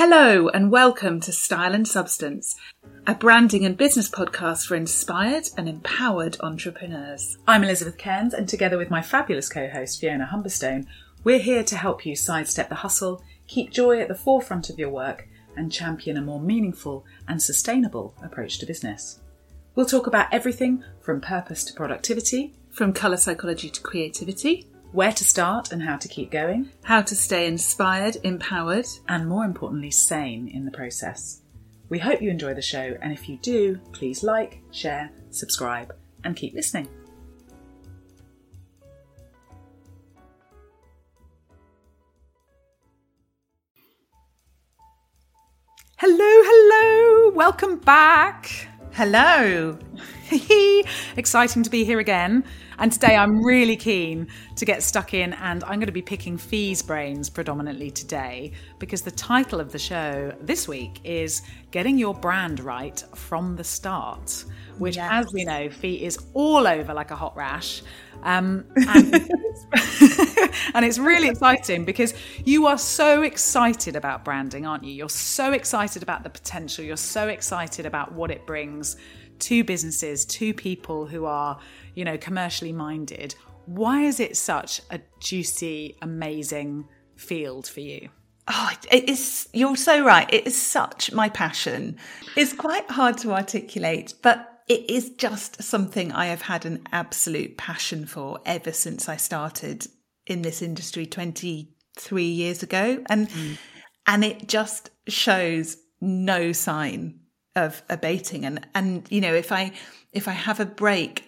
Hello and welcome to Style and Substance, a branding and business podcast for inspired and empowered entrepreneurs. I'm Elizabeth Cairns, and together with my fabulous co host Fiona Humberstone, we're here to help you sidestep the hustle, keep joy at the forefront of your work, and champion a more meaningful and sustainable approach to business. We'll talk about everything from purpose to productivity, From colour psychology to creativity, where to start and how to keep going, how to stay inspired, empowered. and more importantly, sane in the process. We hope you enjoy the show, and if you do, please like, share, subscribe, and keep listening. Hello, hello, welcome back. Hello! Exciting to be here again. And today I'm really keen to get stuck in, and I'm going to be picking Fi's brains predominantly today because the title of the show this week is Getting Your Brand Right from the Start, which, Yes. as we know, Fee is all over like a hot rash. Um, and, and it's really exciting because you are so excited about branding, aren't you? You're so excited about the potential, you're so excited about what it brings to businesses, to people who are, you know, commercially minded. Why is it such a juicy, amazing field for you? Oh, it is. You're so right. It is such my passion. It's quite hard to articulate, but it is just something I have had an absolute passion for ever since I started in this industry 23 years ago, and mm. and it just shows no sign of abating. And and you know, if I if I have a break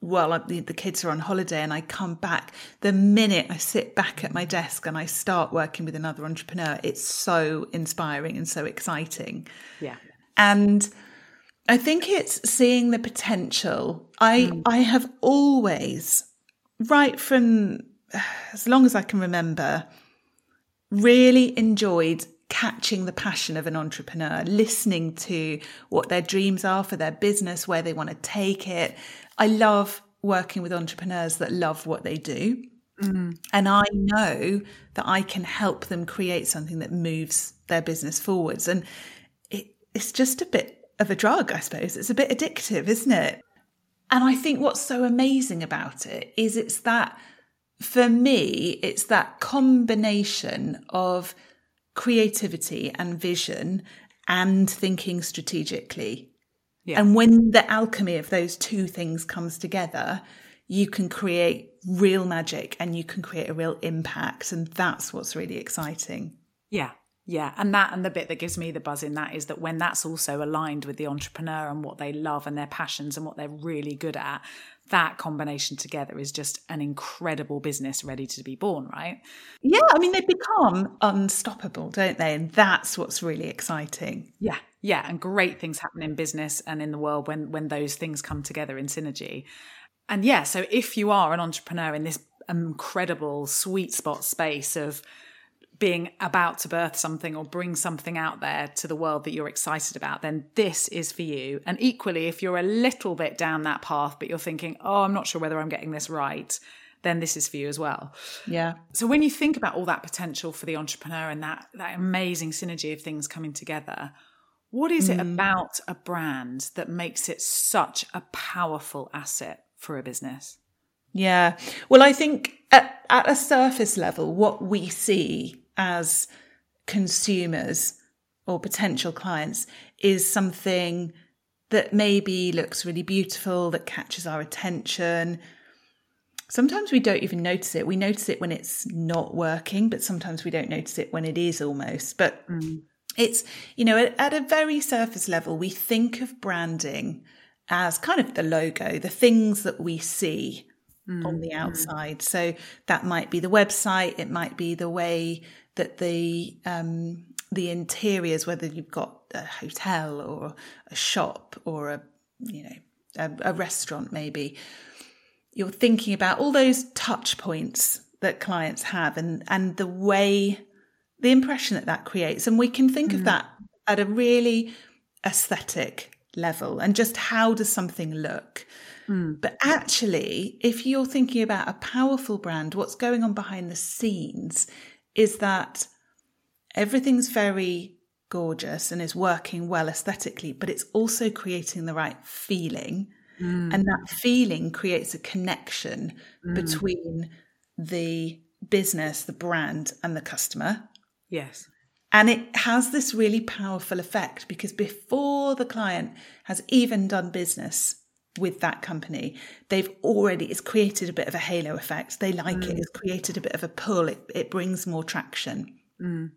well, the, the kids are on holiday and I come back, the minute I sit back at my desk and I start working with another entrepreneur, it's so inspiring and so exciting. Yeah. And I think it's seeing the potential. I hmm. I have always, right from as long as I can remember, really enjoyed catching the passion of an entrepreneur, listening to what their dreams are for their business, where they want to take it. I love working with entrepreneurs that love what they do. Mm-hmm. And I know that I can help them create something that moves their business forwards. And it, it's just a bit of a drug, I suppose. It's a bit addictive, isn't it? And I think what's so amazing about it is it's that, for me, it's that combination of creativity and vision and thinking strategically. Yeah. And when the alchemy of those two things comes together, you can create real magic and you can create a real impact. And that's what's really exciting. Yeah. Yeah. And that, and the bit that gives me the buzz in that is that when that's also aligned with the entrepreneur and what they love and their passions and what they're really good at, that combination together is just an incredible business ready to be born, right? Yeah, I mean, they become unstoppable, don't they? And that's what's really exciting. Yeah. Yeah. And great things happen in business and in the world when, when those things come together in synergy. And yeah, so if you are an entrepreneur in this incredible sweet spot space of being about to birth something or bring something out there to the world that you're excited about, then this is for you. And equally, if you're a little bit down that path, but you're thinking, oh, I'm not sure whether I'm getting this right, then this is for you as well. Yeah. So when you think about all that potential for the entrepreneur and that that amazing synergy of things coming together, what is it mm. about a brand that makes it such a powerful asset for a business? Yeah. Well, I think at, at a surface level, what we see as consumers or potential clients is something that maybe looks really beautiful, that catches our attention. Sometimes we don't even notice it. We notice it when it's not working, but sometimes we don't notice it when it is almost. But mm. it's, you know, at, at a very surface level, we think of branding as kind of the logo, the things that we see on the mm-hmm. outside. So that might be the website, it might be the way that the um, the interiors, whether you've got a hotel or a shop or a you know a, a restaurant, maybe you're thinking about all those touch points that clients have and and the way the impression that that creates. And we can think of that at a really aesthetic level and just how does something look. But actually if you're thinking about a powerful brand what's going on behind the scenes is that everything's very gorgeous and is working well aesthetically, but it's also creating the right feeling. Mm. And that feeling creates a connection mm. between the business, the brand, and the customer. Yes. And it has this really powerful effect because before the client has even done business with that company, they've already, it's created a bit of a halo effect. They like mm. it, it's created a bit of a pull, it, it brings more traction. Mm.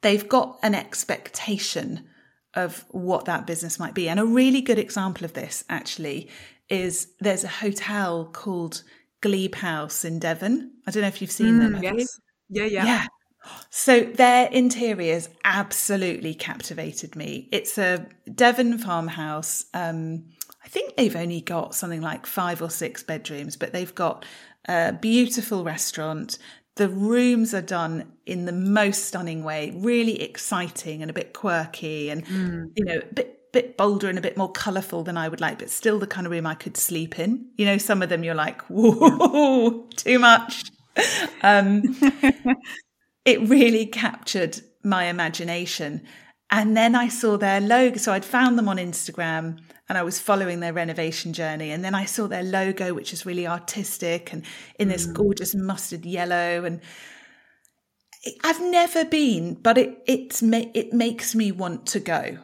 They've got an expectation of what that business might be. And a really good example of this actually is there's a hotel called Glebe House in Devon. I don't know if you've seen mm, them. Yes. Yeah, yeah. Yeah. So their interiors absolutely captivated me. It's a Devon farmhouse. Um, I think they've only got something like five or six bedrooms, but they've got a beautiful restaurant. The rooms are done in the most stunning way, really exciting and a bit quirky and, mm. you know, a bit bit bolder and a bit more colourful than I would like, but still the kind of room I could sleep in. You know, some of them you're like, whoa, too much. Um, it really captured my imagination. And then I saw their logo. So I'd found them on Instagram and I was following their renovation journey. And then I saw their logo, which is really artistic and in this mm. gorgeous mustard yellow. And I've never been, but it, it's, it makes me want to go.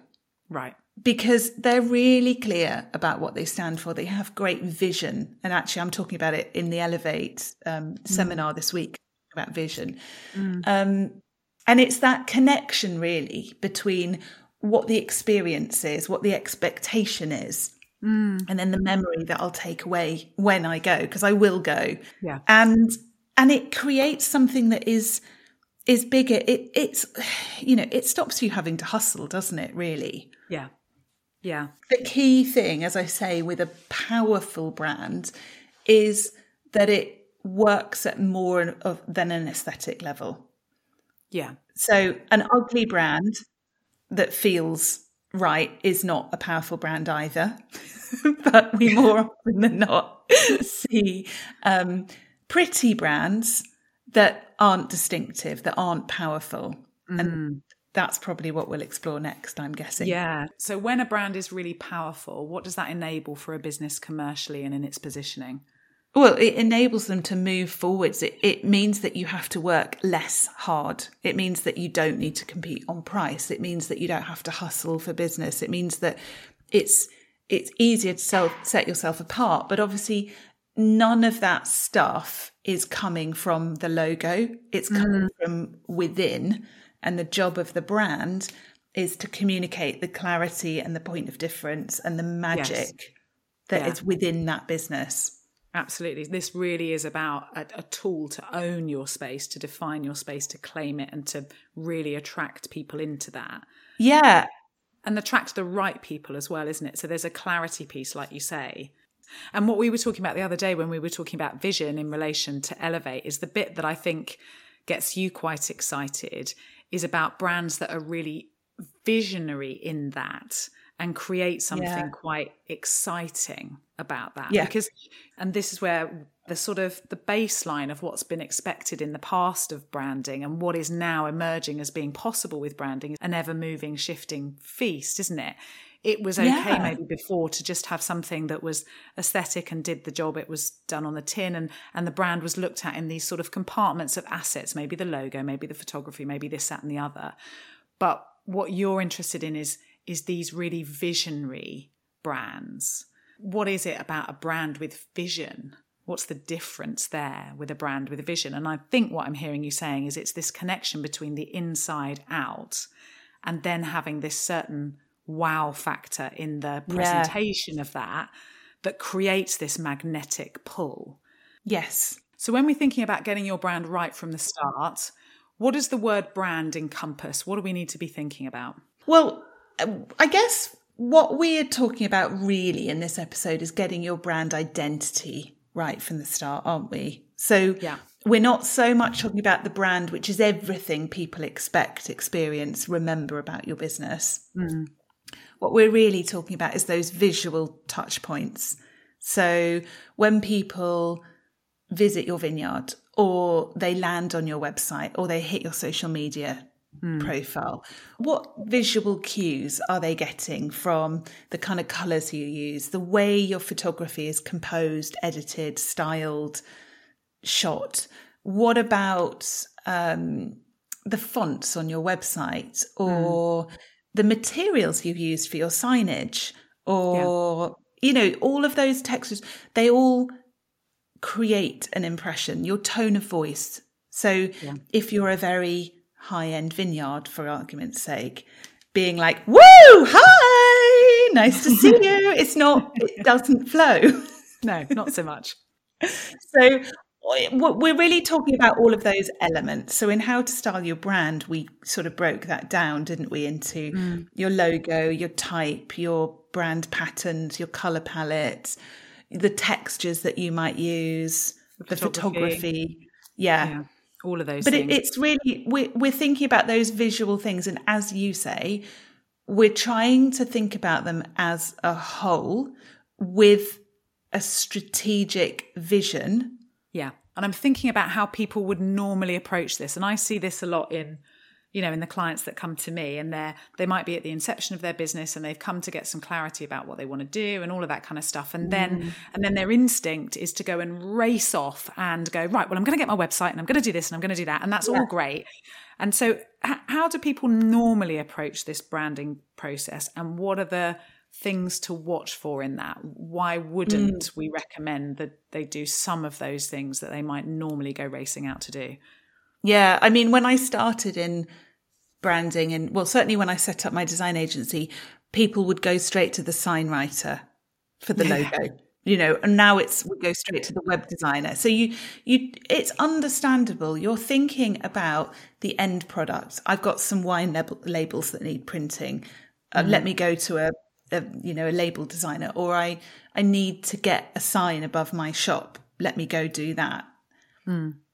Right. Because they're really clear about what they stand for. They have great vision. And actually, I'm talking about it in the Elevate um, mm. seminar this week about vision. Mm. Um, and it's that connection really between what the experience is, what the expectation is, mm. and then the memory that I'll take away when I go, because I will go. Yeah. And and it creates something that is is bigger. It it's you know, it stops you having to hustle, doesn't it, really? Yeah. Yeah. The key thing, as I say, with a powerful brand is that it works at more of, than an aesthetic level. Yeah. So an ugly brand that feels right is not a powerful brand either. but we more often than not see um, pretty brands that aren't distinctive, that aren't powerful. Mm. And that's probably what we'll explore next, I'm guessing. Yeah. So when a brand is really powerful, what does that enable for a business commercially and in its positioning? Well, it enables them to move forwards. It, it means that you have to work less hard. It means that you don't need to compete on price. It means that you don't have to hustle for business. It means that it's it's easier to self, set yourself apart. But obviously, none of that stuff is coming from the logo. It's coming mm. from within. And the job of the brand is to communicate the clarity and the point of difference and the magic yes. that yeah. is within that business. Absolutely. This really is about a, a, tool to own your space, to define your space, to claim it, and to really attract people into that. Yeah. And attract the right people as well, isn't it? So there's a clarity piece, like you say. And what we were talking about the other day when we were talking about vision in relation to Elevate is the bit that I think gets you quite excited is about brands that are really visionary in that and create something yeah. quite exciting about that yeah. because and this is where the sort of the baseline of what's been expected in the past of branding and what is now emerging as being possible with branding is an ever moving shifting feast isn't it it was okay yeah. maybe before to just have something that was aesthetic and did the job it was done on the tin and and the brand was looked at in these sort of compartments of assets maybe the logo maybe the photography maybe this that and the other but what you're interested in is is these really visionary brands. What is it about a brand with vision? What's the difference there with a brand with a vision? And I think what I'm hearing you saying is it's this connection between the inside out and then having this certain wow factor in the presentation yeah. of that that creates this magnetic pull. Yes. So when we're thinking about getting your brand right from the start, what does the word brand encompass? What do we need to be thinking about? Well, I guess what we're talking about really in this episode is getting your brand identity right from the start, aren't we? So yeah. we're not so much talking about the brand, which is everything people expect, experience, remember about your business. Mm. What we're really talking about is those visual touch points. So when people visit your vineyard or they land on your website or they hit your social media profile. What visual cues are they getting from the kind of colours you use, the way your photography is composed, edited, styled, shot? What about um, the fonts on your website or the materials you've used for your signage or, you know, all of those textures? They all create an impression, your tone of voice. So if you're a very high end vineyard, for argument's sake, being like, woo, hi, nice to see you. It's not, it doesn't flow. No, not so much. So we're really talking about all of those elements. So in how to style your brand, we sort of broke that down, didn't we, into Mm. your logo, your type, your brand patterns, your color palette, the textures that you might use, the, photography. photography. Yeah. Yeah, all of those But it, it's really we're, we're thinking about those visual things, and as you say, we're trying to think about them as a whole with a strategic vision. Yeah. And I'm thinking about how people would normally approach this. And I see this a lot in, you know, in the clients that come to me and they're they might be at the inception of their business and they've come to get some clarity about what they want to do and all of that kind of stuff. And then mm. and then their instinct is to go and race off and go, right, well, I'm going to get my website and I'm going to do this and I'm going to do that. And that's all great. And so h- how do people normally approach this branding process and what are the things to watch for in that? Why wouldn't mm. we recommend that they do some of those things that they might normally go racing out to do? Yeah, I mean, when I started in branding, and well, certainly when I set up my design agency, people would go straight to the sign writer for the logo. You know, and now it's we go straight to the web designer. So you you it's understandable. You're thinking about the end product. I've got some wine lab- labels that need printing. Uh, Let me go to a, a you know a label designer, or I I need to get a sign above my shop. Let me go do that.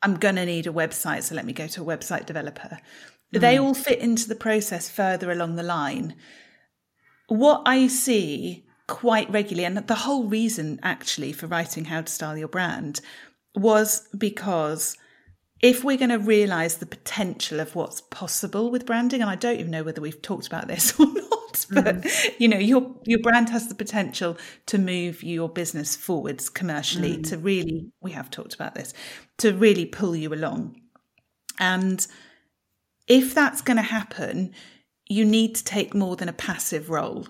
I'm going to need a website, so let me go to a website developer. Mm. They all fit into the process further along the line. What I see quite regularly, and the whole reason actually for writing How to Style Your Brand was because if we're going to realize the potential of what's possible with branding, and I don't even know whether we've talked about this or not, but mm. you know, your your brand has the potential to move your business forwards commercially, mm. to really we have talked about this, to really pull you along. And if that's going to happen, you need to take more than a passive role.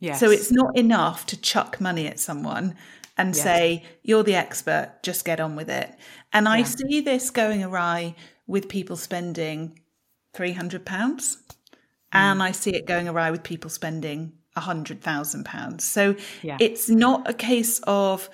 Yes. So it's not enough to chuck money at someone and Yes. say, you're the expert, just get on with it. And I see this going awry with people spending £300 mm. and I see it going awry with people spending £100,000. So Yeah. it's not a case of,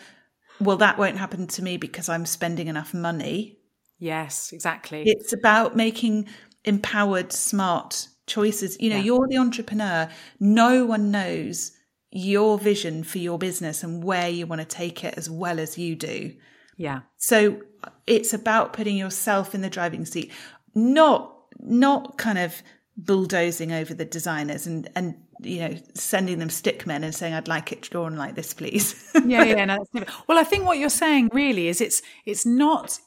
well, that won't happen to me because I'm spending enough money. yes, exactly. It's about making empowered, smart choices. You know, Yeah. you're the entrepreneur. No one knows your vision for your business and where you want to take it as well as you do. yeah. So it's about putting yourself in the driving seat, not not kind of bulldozing over the designers and and you know sending them stickmen and saying I'd like it drawn like this, please. yeah, yeah. No. Well, I think what you're saying really is it's it's not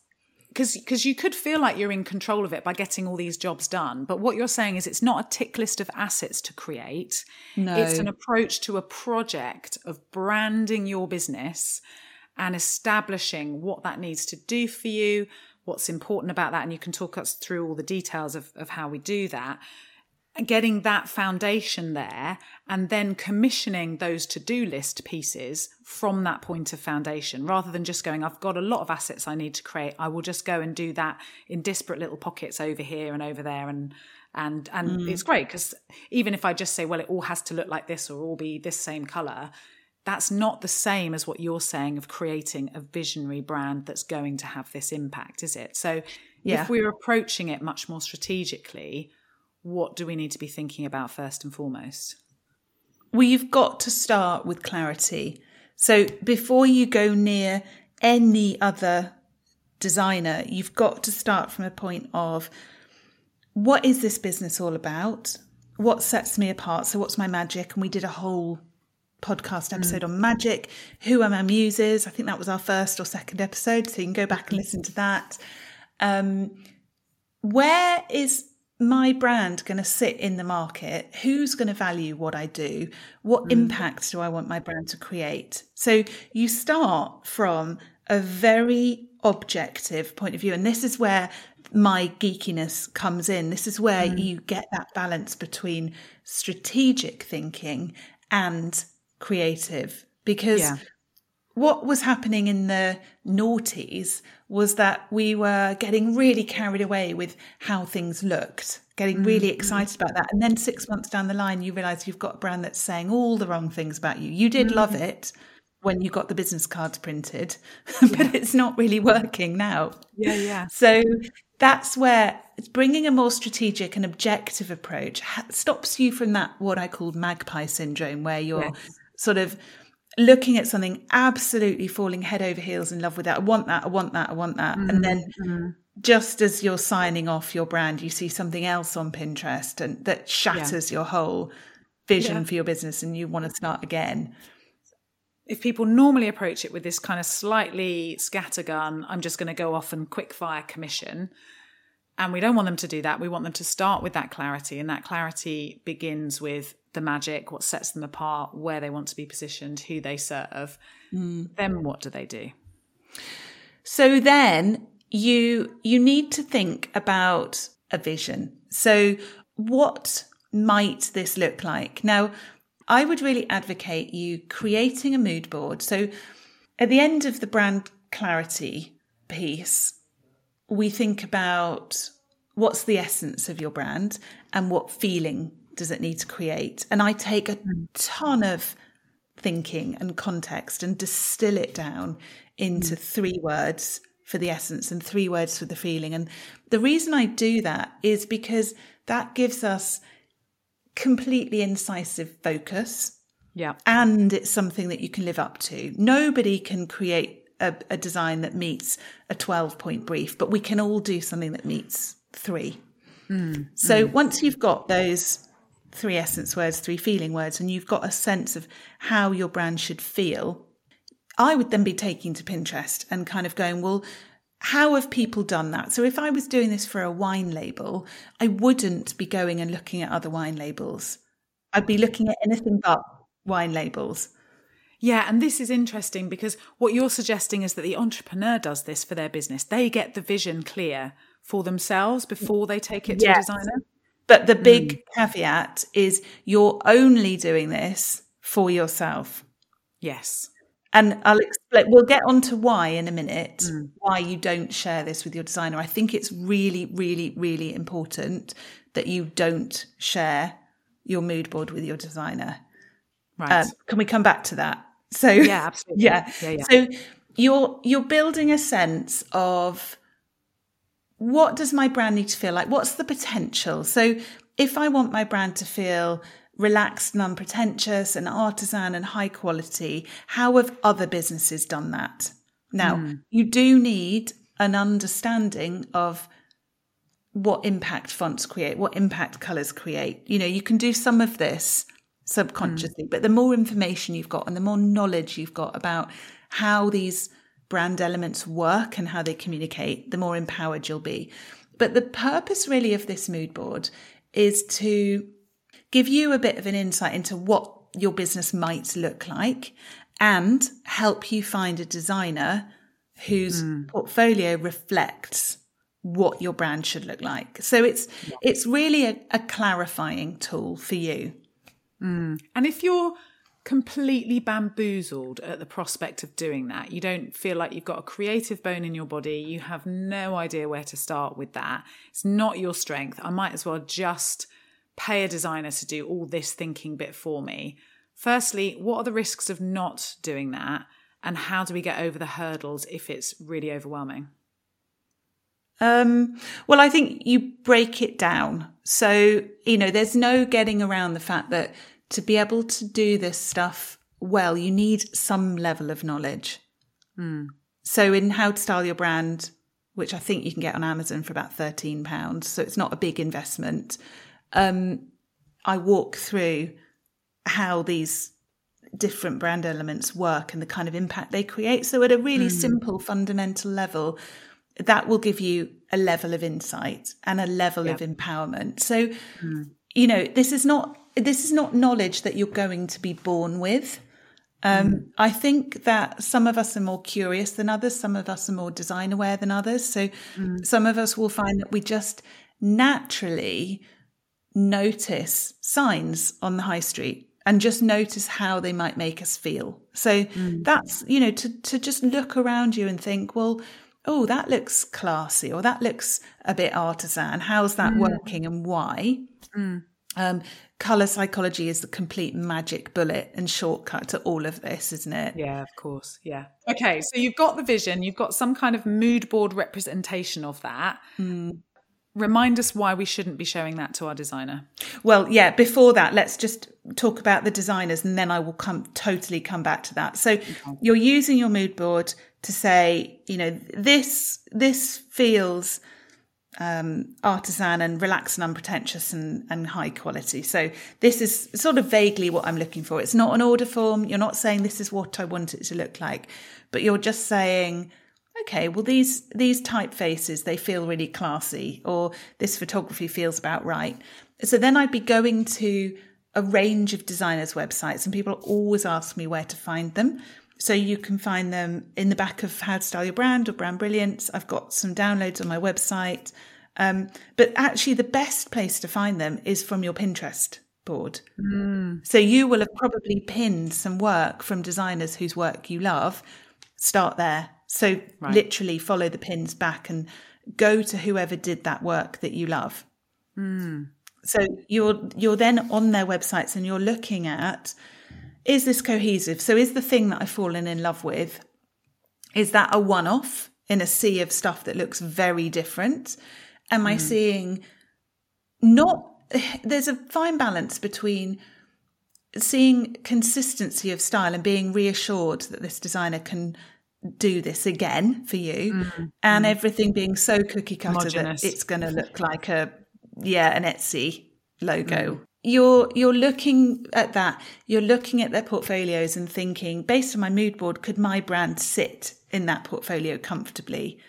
because because you could feel like you're in control of it by getting all these jobs done, but what you're saying is it's not a tick list of assets to create. No. It's an approach to a project of branding your business and establishing what that needs to do for you, what's important about that, and you can talk us through all the details of, of how we do that getting that foundation there and then commissioning those to-do list pieces from that point of foundation. Rather than just going i've got a lot of assets i need to create. I will just go and do that in disparate little pockets over here and over there. And and and mm. it's great because even if i just say well it all has to look like this or all be this same color that's not the same as what you're saying of creating a visionary brand that's going to have this impact is it? So Yeah. if we're approaching it much more strategically what do we need to be thinking about first and foremost? Well, you've got to start with clarity. So before you go near any other designer, you've got to start from a point of what is this business all about? What sets me apart? So, what's my magic? And we did a whole podcast episode on magic. Who are my muses? I think that was our first or second episode. So, you can go back and listen to that. Um, where is my brand going to sit in the market? Who's going to value what I do? What mm. impact do I want my brand to create? So you start from a very objective point of view. And this is where my geekiness comes in. This is where mm. you get that balance between strategic thinking and creative. Because yeah. What was happening in the noughties was that we were getting really carried away with how things looked, getting really mm. excited about that. And then six months down the line, you realize you've got a brand that's saying all the wrong things about you. You did mm. love it when you got the business cards printed, but it's not really working now. Yeah, yeah. So that's where bringing a more strategic and objective approach stops you from that what I called magpie syndrome, where you're yes. sort of looking at something absolutely falling head over heels in love with that. I want that. I want that. I want that. Mm-hmm. And then mm-hmm. just as you're signing off your brand, you see something else on Pinterest and that shatters yeah. your whole vision yeah. for your business and you want to start again. If people normally approach it with this kind of slightly scattergun, I'm just going to go off and quick fire commission. And we don't want them to do that. We want them to start with that clarity. And that clarity begins with the magic, what sets them apart, where they want to be positioned, who they serve, mm. then what do they do? So then you you need to think about a vision. So what might this look like? Now, I would really advocate you creating a mood board. So at the end of the brand clarity piece, we think about what's the essence of your brand and what feeling does it need to create? And I take a ton of thinking and context and distill it down into mm. three words for the essence and three words for the feeling. And the reason I do that is because that gives us completely incisive focus. Yeah. And it's something that you can live up to. Nobody can create a, a design that meets a 12 point brief, but we can all do something that meets three. Mm. So mm. once you've got those three essence words, three feeling words, and you've got a sense of how your brand should feel, I would then be taking to Pinterest and kind of going, well, how have people done that? So if I was doing this for a wine label, I wouldn't be going and looking at other wine labels. I'd be looking at anything but wine labels. Yeah, and this is interesting because what you're suggesting is that the entrepreneur does this for their business. They get the vision clear for themselves before they take it to yes. a designer. But the big mm. caveat is you're only doing this for yourself. Yes. And I'll explain, we'll get on to why in a minute, mm. why you don't share this with your designer. I think it's really, really, really important that you don't share your mood board with your designer. Right. Um, can we come back to that? So, yeah, absolutely. Yeah. yeah, yeah. So you're, you're building a sense of what does my brand need to feel like? What's the potential? So if I want my brand to feel relaxed and unpretentious and artisan and high quality, how have other businesses done that? Now, mm. you do need an understanding of what impact fonts create, what impact colors create. You know, you can do some of this subconsciously, mm. but the more information you've got and the more knowledge you've got about how these brand elements work and how they communicate, the more empowered you'll be. But the purpose really of this mood board is to give you a bit of an insight into what your business might look like and help you find a designer whose mm. portfolio reflects what your brand should look like. So it's yeah. it's really a, a, clarifying tool for you. Mm. And if you're completely bamboozled at the prospect of doing that. You don't feel like you've got a creative bone in your body. You have no idea where to start with that. It's not your strength. I might as well just pay a designer to do all this thinking bit for me. Firstly, what are the risks of not doing that? And how do we get over the hurdles if it's really overwhelming? Um, well, I think you break it down. So, you know, there's no getting around the fact that to be able to do this stuff well, you need some level of knowledge. Mm. So, in how to style your brand, which I think you can get on Amazon for about £13, so it's not a big investment, um, I walk through how these different brand elements work and the kind of impact they create. So, at a really mm. simple, fundamental level, that will give you a level of insight and a level of empowerment. So, hmm. you know, this is not this is not knowledge that you're going to be born with. Um, hmm. I think that some of us are more curious than others. Some of us are more design aware than others. So hmm. some of us will find that we just naturally notice signs on the high street and just notice how they might make us feel. So that's, you know, to, to just look around you and think, well, oh, that looks classy or that looks a bit artisan. How's that mm. working and why? Mm. Um, color psychology is the complete magic bullet and shortcut to all of this, isn't it? Yeah, of course. Yeah. Okay, so you've got the vision, you've got some kind of mood board representation of that. Mm. Remind us why we shouldn't be showing that to our designer. Well, yeah, before that, let's just talk about the designers and then I will come totally come back to that. So you're using your mood board to say, you know, this this feels um, artisan and relaxed and unpretentious and, and high quality. So this is sort of vaguely what I'm looking for. It's not an order form. You're not saying this is what I want it to look like, but you're just saying, okay, well these these typefaces they feel really classy, or this photography feels about right. So then I'd be going to a range of designers' websites, and people always ask me where to find them. So you can find them in the back of How to Style Your Brand or Brand Brilliance. I've got some downloads on my website. Um, but actually, the best place to find them is from your Pinterest board. So you will have probably pinned some work from designers whose work you love. Start there. So literally follow the pins back and go to whoever did that work that you love. Hmm. So you're you're then on their websites and you're looking at is this cohesive? So is the thing that I've fallen in love with is that a one off in a sea of stuff that looks very different? Am I hmm. seeing not there's a fine balance between seeing consistency of style and being reassured that this designer can do this again for you. Mm, and mm. everything being so cookie cutter Homogenous. that it's going to look like a yeah an Etsy logo. Mm. You're you're looking at that. You're looking at their portfolios and thinking based on my mood board could my brand sit in that portfolio comfortably?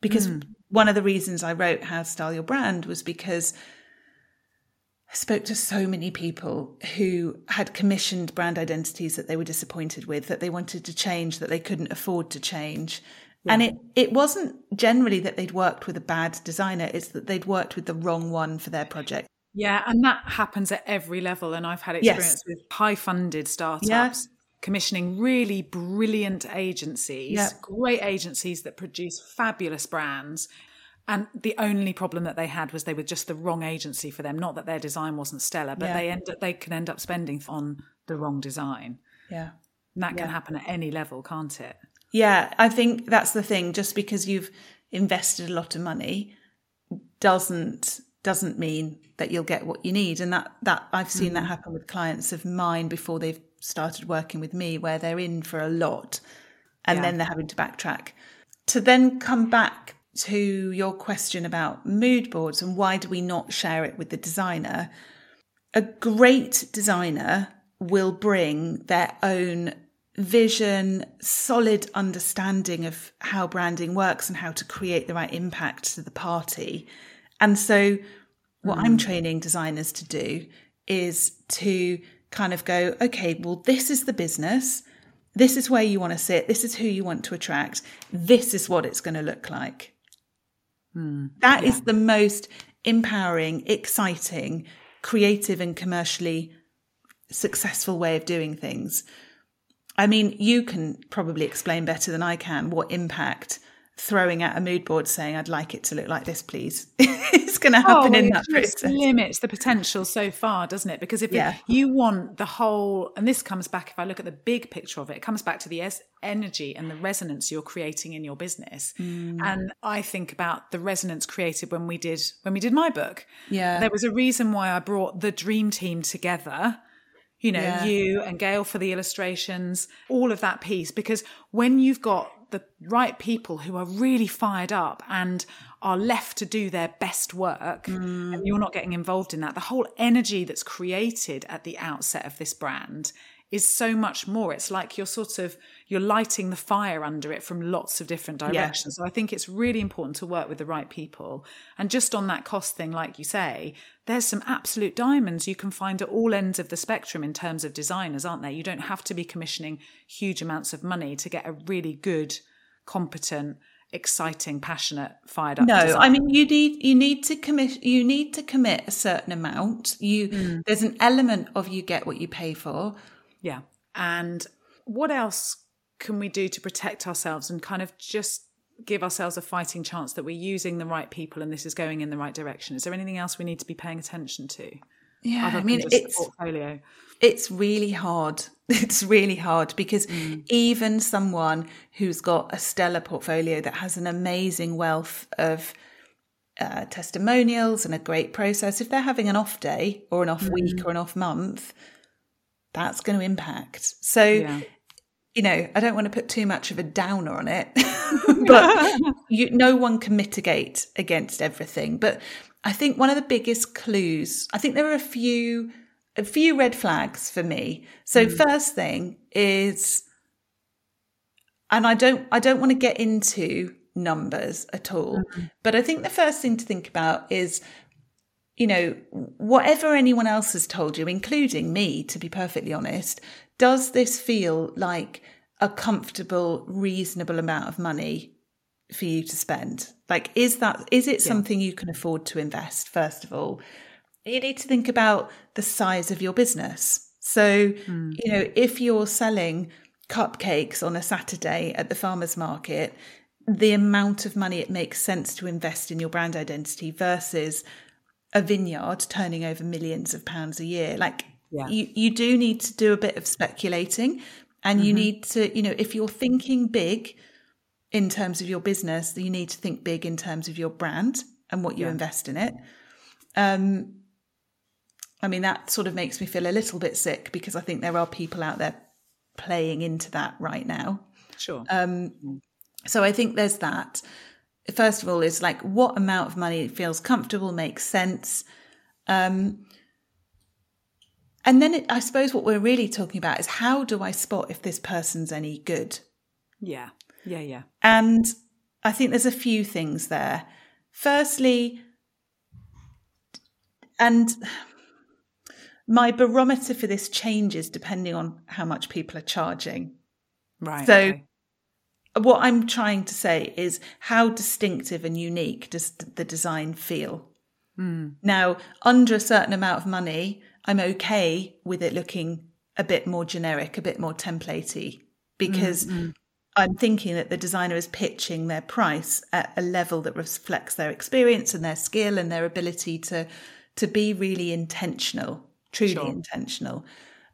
Because one of the reasons I wrote How to Style Your Brand was because I spoke to so many people who had commissioned brand identities that they were disappointed with, that they wanted to change, that they couldn't afford to change. And it, it wasn't generally that they'd worked with a bad designer, it's that they'd worked with the wrong one for their project. Yeah, and that happens at every level. And I've had Yes. experience with high funded startups Yes. commissioning really brilliant agencies, Yeah. great agencies that produce fabulous brands. And the only problem that they had was they were just the wrong agency for them. Not that their design wasn't stellar, but Yeah. they end up, they can end up spending on the wrong design. Yeah. And that can happen at any level, can't it? Yeah, I think that's the thing. Just because you've invested a lot of money doesn't doesn't mean that you'll get what you need. And that that I've seen that mm-hmm. happen with clients of mine before they've started working with me, where they're in for a lot and Yeah. then they're having to backtrack. To then come back to your question about mood boards and why do we not share it with the designer? A great designer will bring their own vision, solid understanding of how branding works and how to create the right impact to the party. And so, what I'm mm. training designers to do is to kind of go, okay, well, this is the business. This is where you want to sit. This is who you want to attract. This is what it's going to look like. Hmm. That is the most empowering, exciting, creative, and commercially successful way of doing things. I mean, you can probably explain better than I can what impact throwing out a mood board saying, I'd like it to look like this, please, it's going to happen in that process. limits the potential so far, doesn't it? Because if it- Yeah. you want the whole, and this comes back, if I look at the big picture of it, it comes back to the es- energy and the resonance you're creating in your business. Mm. And I think about the resonance created when we did when we did my book. Yeah. there was a reason why I brought the dream team together. You know, Yeah. you and Gail for the illustrations, all of that piece, because when you've got the right people who are really fired up and are left to do their best work and mm. you're not getting involved in that. The whole energy that's created at the outset of this brand is so much more. It's like you're sort of you're lighting the fire under it from lots of different directions. Yeah. So I think it's really important to work with the right people. And just on that cost thing, like you say, there's some absolute diamonds you can find at all ends of the spectrum in terms of designers, aren't there? You don't have to be commissioning huge amounts of money to get a really good, competent exciting, passionate, fired up. No, design. I mean you need you need to commit you need to commit a certain amount. You mm. there's an element of you get what you pay for. Yeah. And what else can we do to protect ourselves and kind of just give ourselves a fighting chance that we're using the right people and this is going in the right direction? Is there anything else we need to be paying attention to? Yeah, I mean, it's portfolio. It's really hard. It's really hard because mm. even someone who's got a stellar portfolio that has an amazing wealth of uh, testimonials and a great process, if they're having an off day or an off mm. week or an off month, that's going to impact. So, yeah. you know, I don't want to put too much of a downer on it, but you, no one can mitigate against everything. But I think one of the biggest clues, I think there are a few, a few red flags for me. So, mm. first thing is, and I don't, I don't want to get into numbers at all, mm. but I think the first thing to think about is you know, whatever anyone else has told you, including me, to be perfectly honest, does this feel like a comfortable, reasonable amount of money for you to spend? Like, is that, is it something you can afford to invest, first of all? You need to think about the size of your business. So, mm. you know, if you're selling cupcakes on a Saturday at the farmer's market, the amount of money it makes sense to invest in your brand identity versus a vineyard turning over millions of pounds a year. Like yeah. you, you do need to do a bit of speculating and mm-hmm. you need to, you know, if you're thinking big in terms of your business, you need to think big in terms of your brand and what you yeah. invest in it. Um, I mean, that sort of makes me feel a little bit sick because I think there are people out there playing into that right now. Sure. Um, so I think there's that first of all is like what amount of money feels comfortable makes sense. Um, and then it, i suppose what we're really talking about is how do i spot if this person's any good? Yeah. Yeah yeah. And i think there's a few things there. Firstly and my barometer for this changes depending on how much people are charging. Right so okay what I'm trying to say is how distinctive and unique does the design feel? Mm. Now, under a certain amount of money, I'm okay with it looking a bit more generic, a bit more templatey, because mm-hmm. I'm thinking that the designer is pitching their price at a level that reflects their experience and their skill and their ability to to be really intentional, truly sure. intentional.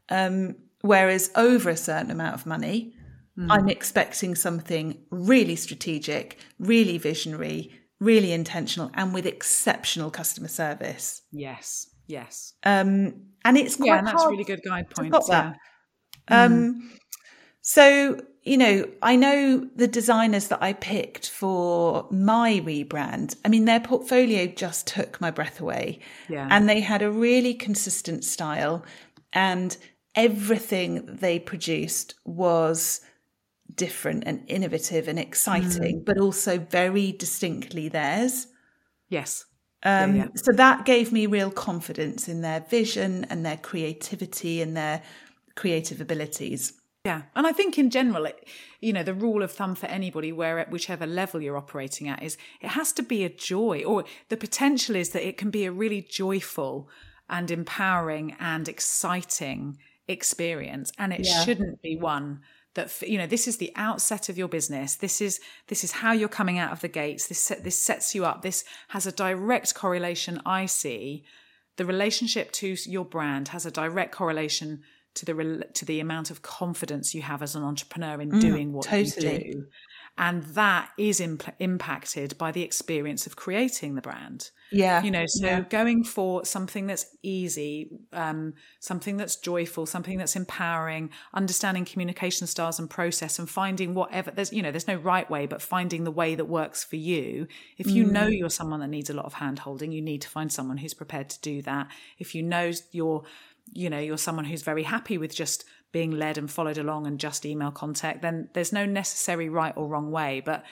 Um, whereas over a certain amount of money, Mm. I'm expecting something really strategic, really visionary, really intentional, and with exceptional customer service. Yes, yes. Um, and it's yeah, and that's really good guide points. Yeah. Um, mm. So you know, I know the designers that I picked for my rebrand. I mean, their portfolio just took my breath away. Yeah. And they had a really consistent style, and everything they produced was different and innovative and exciting, mm. but also very distinctly theirs. Yes. Um, yeah, yeah. So that gave me real confidence in their vision and their creativity and their creative abilities. Yeah, and I think in general, it, you know, the rule of thumb for anybody, where at whichever level you're operating at, is it has to be a joy, or the potential is that it can be a really joyful and empowering and exciting experience, and it yeah. shouldn't be one that you know this is the outset of your business. This is this is how you're coming out of the gates. This set, this sets you up. This has a direct correlation i see. The relationship to your brand has a direct correlation to the to the amount of confidence you have as an entrepreneur in mm, doing what totally. you do and that is imp- impacted by the experience of creating the brand yeah you know so yeah. going for something that's easy um, something that's joyful something that's empowering understanding communication styles and process and finding whatever there's you know there's no right way but finding the way that works for you if you mm. know you're someone that needs a lot of hand holding you need to find someone who's prepared to do that if you know you're you know you're someone who's very happy with just being led and followed along and just email contact then there's no necessary right or wrong way but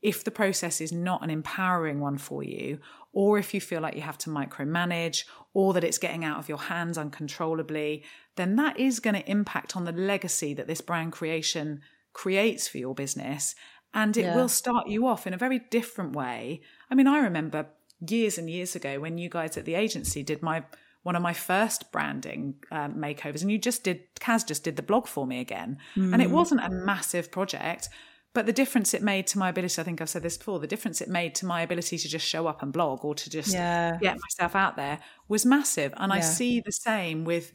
if the process is not an empowering one for you or if you feel like you have to micromanage or that it's getting out of your hands uncontrollably then that is going to impact on the legacy that this brand creation creates for your business and it Yeah. will start you off in a very different way i mean i remember years and years ago when you guys at the agency did my one of my first branding um, makeovers and you just did kaz just did the blog for me again and Mm. it wasn't a massive project but the difference it made to my ability i think i've said this before the difference it made to my ability to just show up and blog or to just Yeah. get myself out there was massive and i see the same with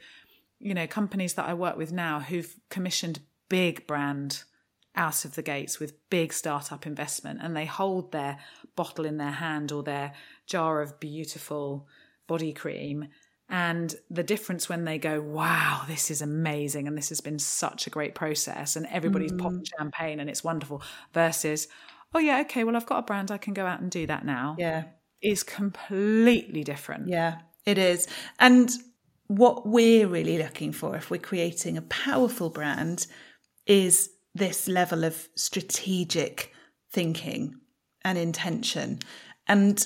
you know companies that i work with now who've commissioned big brand out of the gates with big startup investment and they hold their bottle in their hand or their jar of beautiful body cream and the difference when they go wow this is amazing and this has been such a great process and everybody's popping mm. champagne and it's wonderful versus oh yeah okay well i've got a brand i can go out and do that now Yeah. is completely different Yeah, it is. And what we're really looking for if we're creating a powerful brand is this level of strategic thinking and intention. And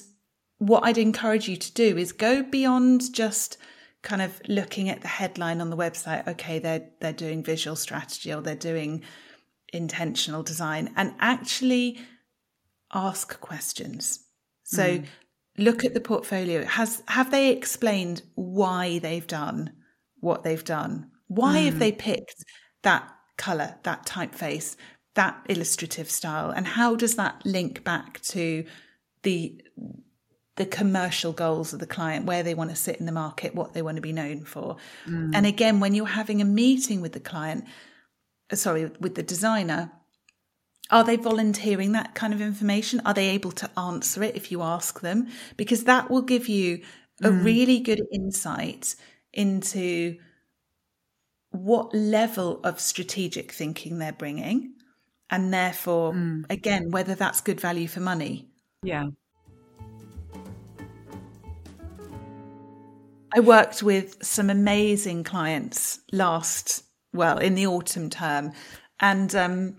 what I'd encourage you to do is go beyond just kind of looking at the headline on the website. Okay, they're they're doing visual strategy or they're doing intentional design and actually ask questions. So mm. look at the portfolio. Has have they explained why they've done what they've done? Why have mm. they picked that color, that typeface, that illustrative style, and how does that link back to the the commercial goals of the client, where they want to sit in the market, what they want to be known for? Mm. And again, when you're having a meeting with the client, uh, sorry, with the designer, are they volunteering that kind of information? Are they able to answer it if you ask them? Because that will give you a mm. really good insight into what level of strategic thinking they're bringing. And therefore, mm. again, whether that's good value for money. yeah I worked with some amazing clients last, well, in the autumn term, and um,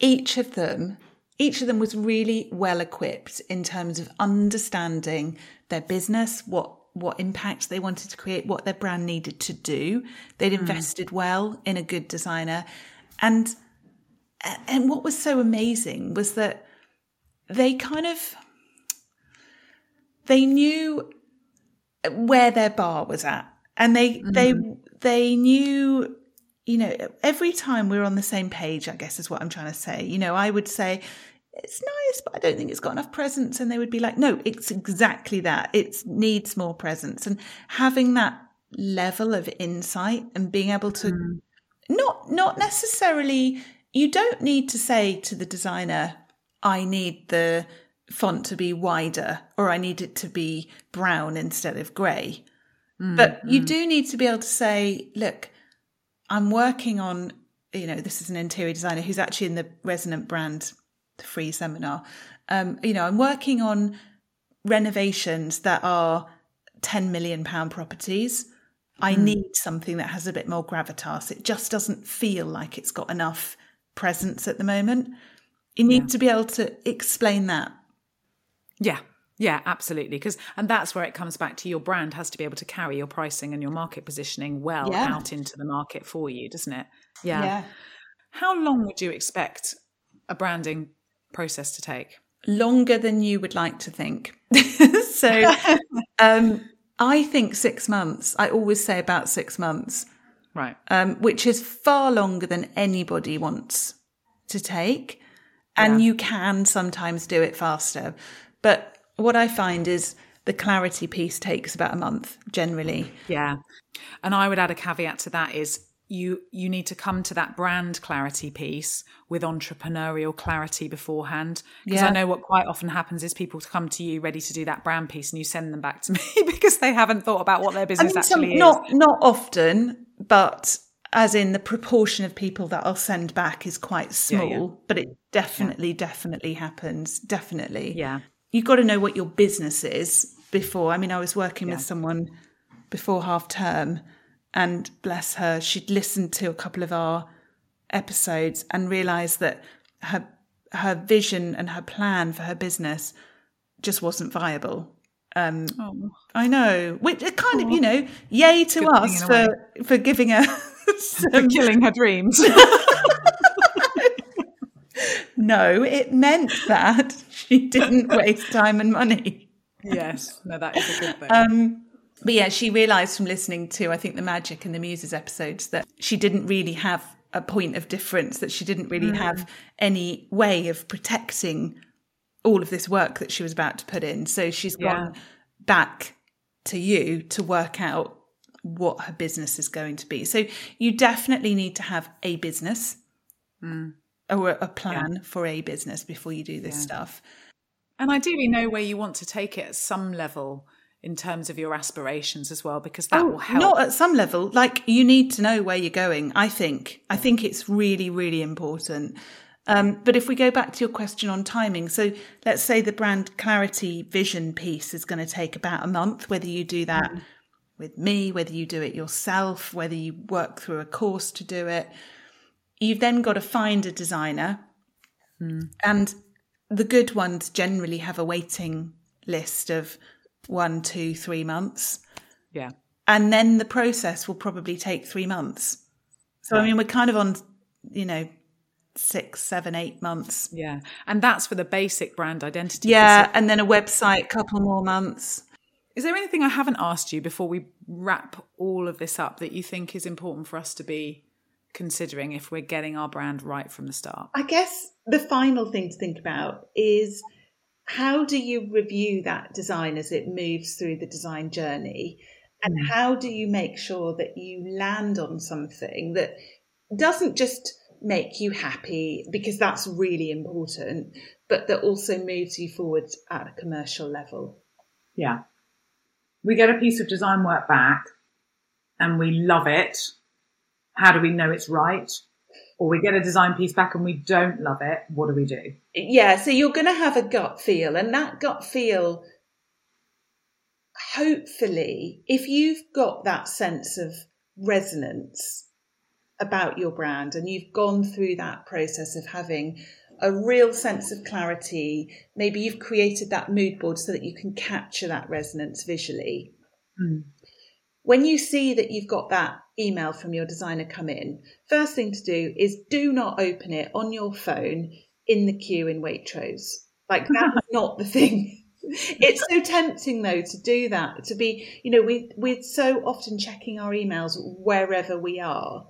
each of them, each of them was really well equipped in terms of understanding their business, what what impact they wanted to create, what their brand needed to do. They'd invested well in a good designer, and and what was so amazing was that they kind of they knew where their bar was at. And they they mm-hmm. they knew you know every time we're on the same page i guess is what i'm trying to say. You know i would say it's nice but i don't think it's got enough presence. And they would be like no it's exactly that. It needs more presence. And having that level of insight and being able to mm-hmm. not not necessarily you don't need to say to the designer i need the font to be wider or i need it to be brown instead of grey mm, but you mm. do need to be able to say look i'm working on you know this is an interior designer who's actually in the resonant brand free seminar um, you know i'm working on renovations that are 10 million pound properties I hmm. need something that has a bit more gravitas. It just doesn't feel like it's got enough presence at the moment. You need to be able to explain that. Yeah. Yeah, absolutely. Because and that's where it comes back to your brand has to be able to carry your pricing and your market positioning well Yeah. out into the market for you, doesn't it? Yeah. yeah. How long would you expect a branding process to take? Longer than you would like to think. so um, I think six months. I always say about six months. Right. um, which is far longer than anybody wants to take. And you can sometimes do it faster. But what I find is the clarity piece takes about a month generally. Yeah. And I would add a caveat to that is you you need to come to that brand clarity piece with entrepreneurial clarity beforehand because Yeah. I know what quite often happens is people come to you ready to do that brand piece and you send them back to me because they haven't thought about what their I business mean, some, actually is. not not often, but as in the proportion of people that I'll send back is quite small. yeah. But it definitely, definitely happens. Definitely. Yeah. You've got to know what your business is before. I mean, I was working with someone before half term and bless her, she'd listened to a couple of our episodes and realised that her her vision and her plan for her business just wasn't viable. Um, Oh. I know, which it kind of you know, yay to Good us for for giving her For killing her dreams. No, it meant that she didn't waste time and money. yes. No, that is a good thing. Um, but yeah, she realised from listening to, I think, the Magic and the Muses episodes that she didn't really have a point of difference, that she didn't really have any way of protecting all of this work that she was about to put in. So she's gone back to you to work out what her business is going to be. So you definitely need to have a business or a plan for a business before you do this stuff. And ideally, know where you want to take it at some level in terms of your aspirations as well, because that will help. Oh, Not at some level. Like you need to know where you're going. I think. I think it's really, really important. Um, but if we go back to your question on timing, so let's say the brand clarity vision piece is going to take about a month. Whether you do that with me, whether you do it yourself, whether you work through a course to do it, you've then got to find a designer, hmm. and the good ones generally have a waiting list of one, two, three months yeah. and then the process will probably take three months. So I mean, we're kind of on, you know, six, seven, eight months. Yeah. And that's for the basic brand identity. Yeah, and then a website, couple more months. Is there anything I haven't asked you before we wrap all of this up that you think is important for us to be considering if we're getting our brand right from the start? I guess the final thing to think about is how do you review that design as it moves through the design journey? And mm. how do you make sure that you land on something that doesn't just make you happy, because that's really important, but that also moves you forward at a commercial level? Yeah. We get a piece of design work back and we love it. How do we know it's right? Or we get a design piece back and we don't love it. What do we do? Yeah, so you're going to have a gut feel, and that gut feel, hopefully, if you've got that sense of resonance about your brand and you've gone through that process of having a real sense of clarity, maybe you've created that mood board so that you can capture that resonance visually. Hmm. When you see that you've got that email from your designer come in, first thing to do is do not open it on your phone in the queue in Waitrose. Like that's not the thing. It's so tempting though to do that, to be, you know, we we're so often checking our emails wherever we are.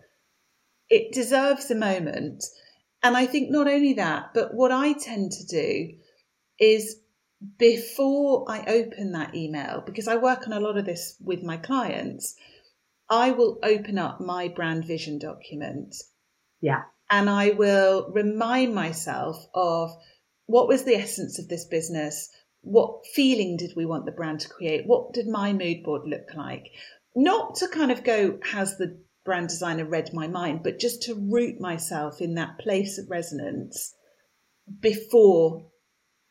It deserves a moment. And I think not only that, but what I tend to do is before I open that email, because I work on a lot of this with my clients, I will open up my brand vision document Yeah. and I will remind myself of what was the essence of this business? What feeling did we want the brand to create? What did my mood board look like? Not to kind of go, has the brand designer read my mind, but just to root myself in that place of resonance before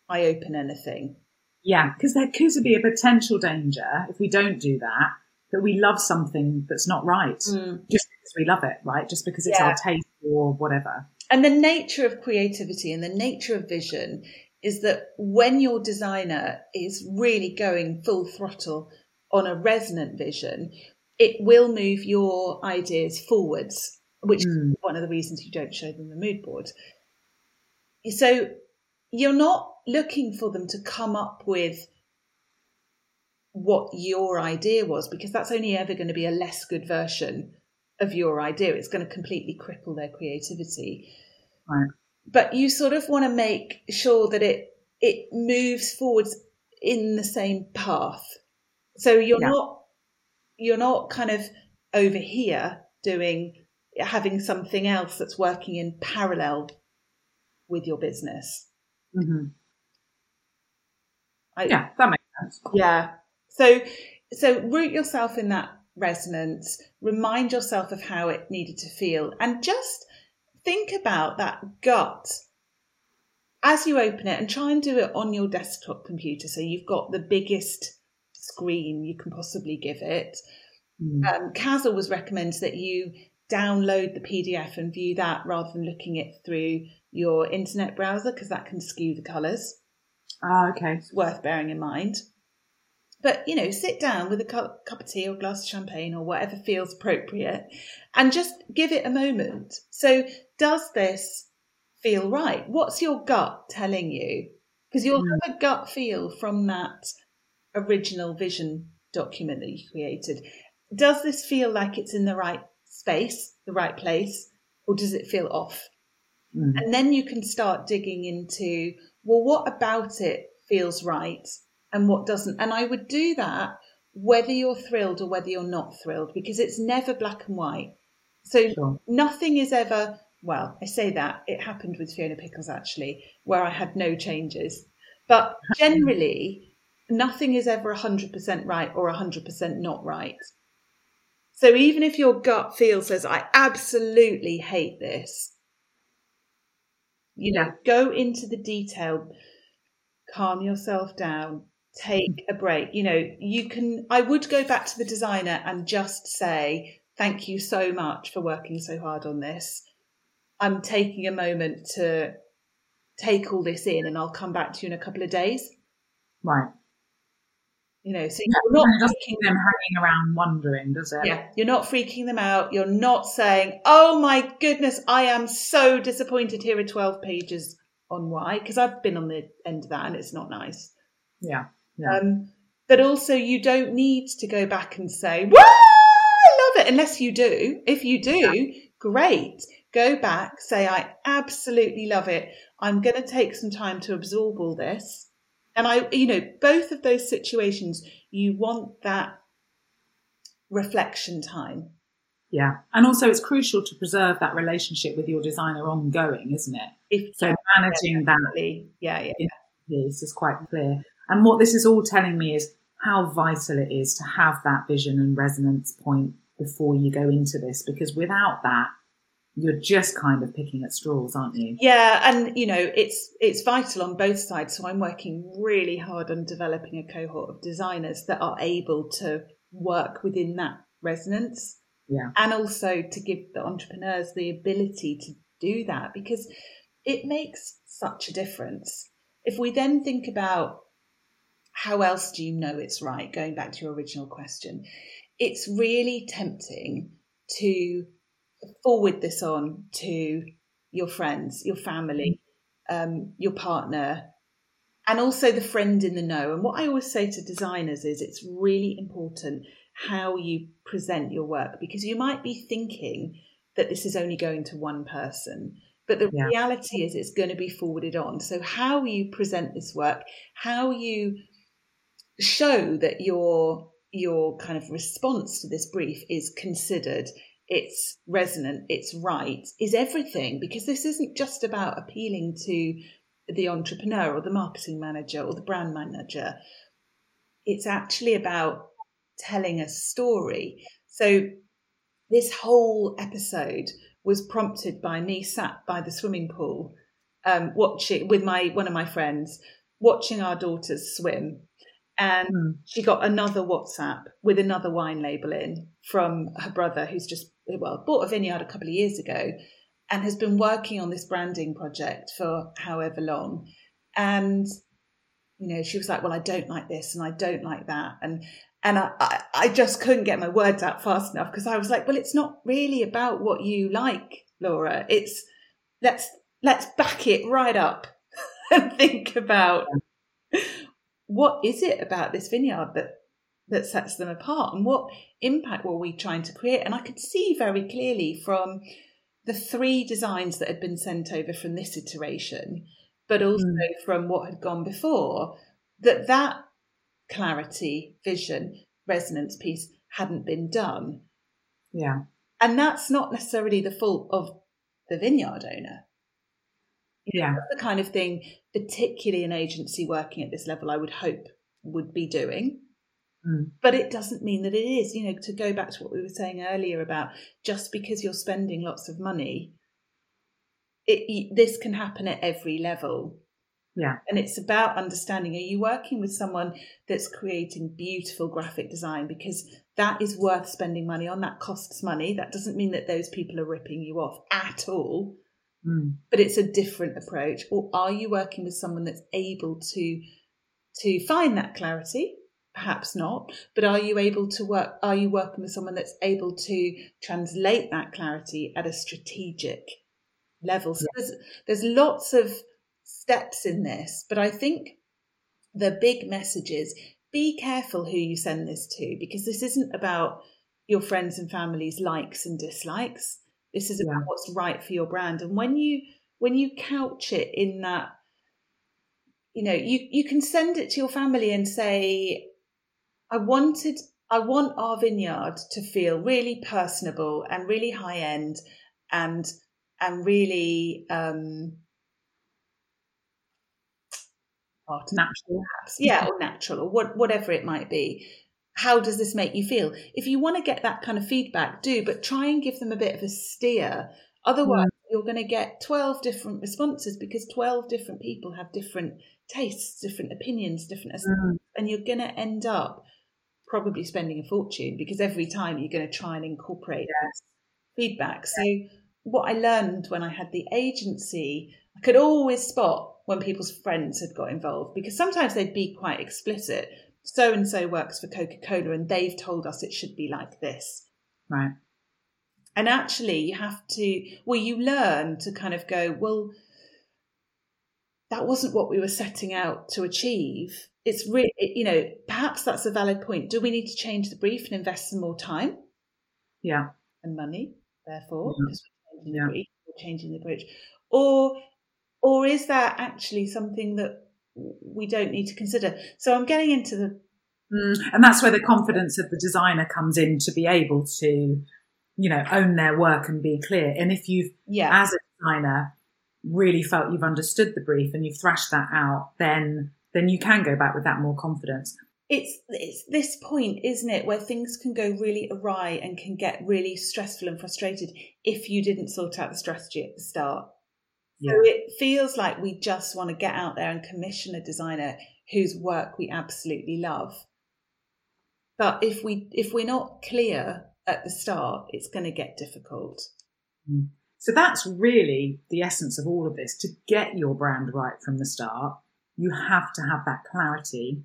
I open anything. Yeah. Because there could be a potential danger if we don't do that, that we love something that's not right hmm. just because we love it, right? Just because it's Yeah. our taste or whatever. And the nature of creativity and the nature of vision is that when your designer is really going full throttle on a resonant vision, it will move your ideas forwards, which is hmm. one of the reasons you don't show them the mood board. So you're not looking for them to come up with what your idea was, because that's only ever going to be a less good version of your idea. It's going to completely cripple their creativity Right. but you sort of want to make sure that it it moves forwards in the same path so you're Yeah. not you're not kind of over here doing having something else that's working in parallel with your business hmm I, Yeah. That makes sense. yeah. So so root yourself in that resonance, remind yourself of how it needed to feel, and just think about that gut as you open it and try and do it on your desktop computer so you've got the biggest screen you can possibly give it Mm. Um, Kaz always recommends that you download the PDF and view that rather than looking it through your internet browser because that can skew the colours. Ah, okay. It's worth bearing in mind. But you know, sit down with a cup, cup of tea or glass of champagne or whatever feels appropriate, and just give it a moment. So, does this feel right? What's your gut telling you? Because you'll Mm. have a gut feel from that original vision document that you created. Does this feel like it's in the right space, the right place, or does it feel off? Mm. And then you can start digging into, well, what about it feels right and what doesn't? And I would do that whether you're thrilled or whether you're not thrilled, because it's never black and white. So Sure. nothing is ever, well, I say that, it happened with Fiona Pickles actually, where I had no changes. But generally, nothing is ever 100% right or 100% not right. So even if your gut feel says, I absolutely hate this, you know, go into the detail, calm yourself down, take a break. You know, you can, I would go back to the designer and just say, thank you so much for working so hard on this. I'm taking a moment to take all this in and I'll come back to you in a couple of days. Right. You know, so you're not it doesn't freaking them hanging around wondering, does it? Yeah, you're not freaking them out. You're not saying, "Oh my goodness, I am so disappointed." Here are twelve pages on why, because I've been on the end of that, and it's not nice. Yeah. Yeah. Um, but also, you don't need to go back and say, "Wow, I love it," unless you do. If you do, great. Go back, say, "I absolutely love it." I'm going to take some time to absorb all this. And I, you know, both of those situations, you want that reflection time. Yeah. And also, it's crucial to preserve that relationship with your designer ongoing, isn't it? If So managing that definitely, yeah, yeah, This is quite clear. And what this is all telling me is how vital it is to have that vision and resonance point before you go into this, because without that, you're just kind of picking at straws, aren't you? yeah. And you know, it's it's vital on both sides. So I'm working really hard on developing a cohort of designers that are able to work within that resonance, Yeah. and also to give the entrepreneurs the ability to do that because it makes such a difference. If we then think about how else do you know it's right, going back to your original question, it's really tempting to forward this on to your friends, your family, um, your partner, and also the friend in the know. And what I always say to designers is it's really important how you present your work because you might be thinking that this is only going to one person. But the Yeah. reality is it's going to be forwarded on. So how you present this work, how you show that your your kind of response to this brief is considered, it's resonant, it's right, is everything because this isn't just about appealing to the entrepreneur or the marketing manager or the brand manager. It's actually about telling a story. So this whole episode was prompted by me sat by the swimming pool, um, watching with my one of my friends, watching our daughters swim. And Mm. she got another WhatsApp with another wine label in from her brother, who's just well bought a vineyard a couple of years ago, and has been working on this branding project for however long. And you know, she was like, "Well, I don't like this, and I don't like that," and and I, I, I just couldn't get my words out fast enough because I was like, "Well, it's not really about what you like, Laura. It's let's let's back it right up and think about what is it about this vineyard that that sets them apart and what impact were we trying to create and i could see very clearly from the three designs that had been sent over from this iteration but hmm. also from what had gone before that that clarity vision resonance piece hadn't been done Yeah. and that's not necessarily the fault of the vineyard owner Yeah. that's the kind of thing, particularly an agency working at this level, I would hope would be doing. Mm. But it doesn't mean that it is. You know, to go back to what we were saying earlier about just because you're spending lots of money, it, this can happen at every level. Yeah. And it's about understanding are you working with someone that's creating beautiful graphic design? Because that is worth spending money on. That costs money. That doesn't mean that those people are ripping you off at all. Mm. But it's a different approach. Or are you working with someone that's able to to find that clarity? Perhaps not. But are you able to work are you working with someone that's able to translate that clarity at a strategic level? So there's there's lots of steps in this, but I think the big message is be careful who you send this to because this isn't about your friends and family's likes and dislikes. This is about Yeah. what's right for your brand. And when you when you couch it in that, you know, you, you can send it to your family and say, I wanted I want our vineyard to feel really personable and really high end and and really um art Natural. perhaps yeah or natural or what, whatever it might be how does this make you feel if you want to get that kind of feedback do but try and give them a bit of a steer otherwise you're going to get 12 different responses because 12 different people have different tastes different opinions different Mm. and you're going to end up probably spending a fortune because every time you're going to try and incorporate feedback. So what I learned when I had the agency, I could always spot when people's friends had got involved because sometimes they'd be quite explicit. So and so works for Coca Cola and they've told us it should be like this. Right. And actually, you have to, well, you learn to kind of go, well, that wasn't what we were setting out to achieve. It's really, you know, perhaps that's a valid point. Do we need to change the brief and invest some more time Yeah. and money, therefore, Yeah. because we're changing Yeah. the brief, we're changing the approach? Or, or is that actually something that we don't need to consider? So I'm getting into the Mm. And that's where the confidence of the designer comes in to be able to, you know, own their work and be clear. And if you've, yeah, as a designer, really felt you've understood the brief and you've thrashed that out, then then you can go back with that more confidence. it's it's this point, isn't it, where things can go really awry and can get really stressful and frustrated if you didn't sort out the strategy at the start. Yeah. So it feels like we just want to get out there and commission a designer whose work we absolutely love. But if we if we're not clear at the start, it's going to get difficult. Mm. So that's really the essence of all of this. To get your brand right from the start, you have to have that clarity,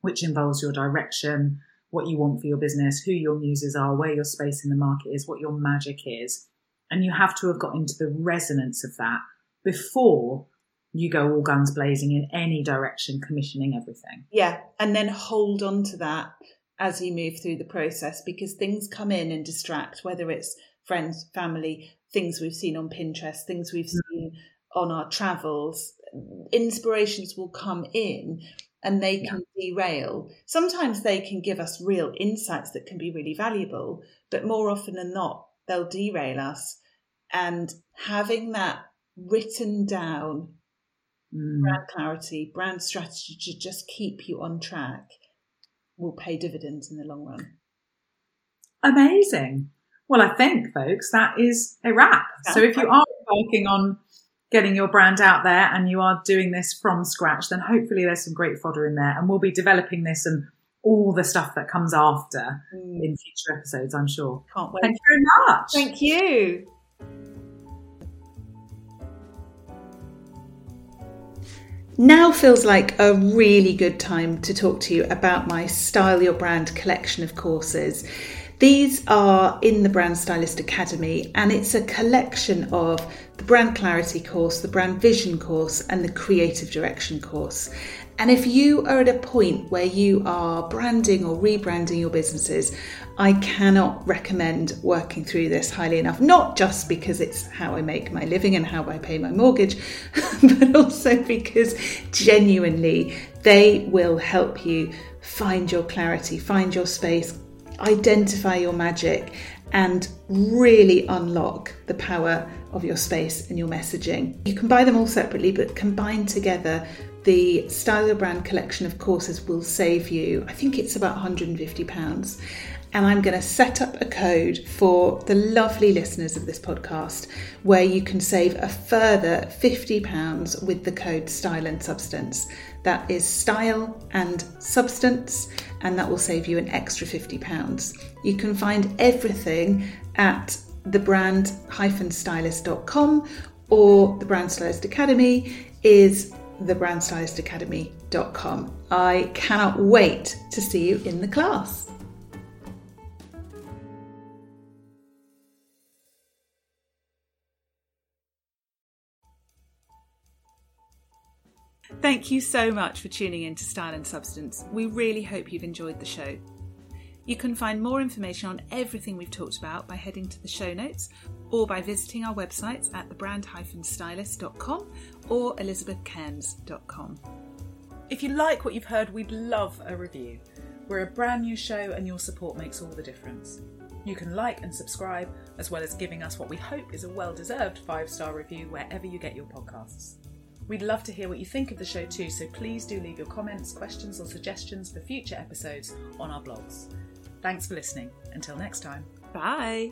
which involves your direction, what you want for your business, who your muses are, where your space in the market is, what your magic is. And you have to have got into the resonance of that before you go all guns blazing in any direction, commissioning everything. Yeah, and then hold on to that as you move through the process because things come in and distract, whether it's friends, family, things we've seen on Pinterest, things we've mm. seen on our travels. Inspirations will come in and they can derail. Sometimes they can give us real insights that can be really valuable, but more often than not, they'll derail us. And having that written down Mm. brand clarity, brand strategy to just keep you on track will pay dividends in the long run. Amazing. Well, I think, folks, that is a wrap. So if you are working on getting your brand out there and you are doing this from scratch, then hopefully there's some great fodder in there. And we'll be developing this and all the stuff that comes after Mm, in future episodes, I'm sure. can't wait. Thank you very much. Thank you. Now feels like a really good time to talk to you about my Style Your Brand collection of courses. These are in the Brand Stylist Academy, and it's a collection of the Brand Clarity course, the Brand Vision course, and the Creative Direction course. And if you are at a point where you are branding or rebranding your businesses, I cannot recommend working through this highly enough, not just because it's how I make my living and how I pay my mortgage, but also because genuinely they will help you find your clarity, find your space, identify your magic, and really unlock the power of your space and your messaging. You can buy them all separately, but combined together, the Style Brand collection of courses will save you, I think it's about £150. And I'm going to set up a code for the lovely listeners of this podcast where you can save a further £50 with the code Style and Substance. That is style and substance, and that will save you an extra £50. You can find everything at thebrand-stylist.com or the Brand Stylist Academy is thebrandstylistacademy.com. I cannot wait to see you in the class. Thank you so much for tuning in to Style and Substance. We really hope you've enjoyed the show. You can find more information on everything we've talked about by heading to the show notes or by visiting our websites at thebrand-stylist.com or elizabethcairns.com. If you like what you've heard, we'd love a review. We're a brand new show and your support makes all the difference. You can like and subscribe, as well as giving us what we hope is a well deserved five star review wherever you get your podcasts. We'd love to hear what you think of the show too, so please do leave your comments, questions, or suggestions for future episodes on our blogs. Thanks for listening. Until next time. Bye.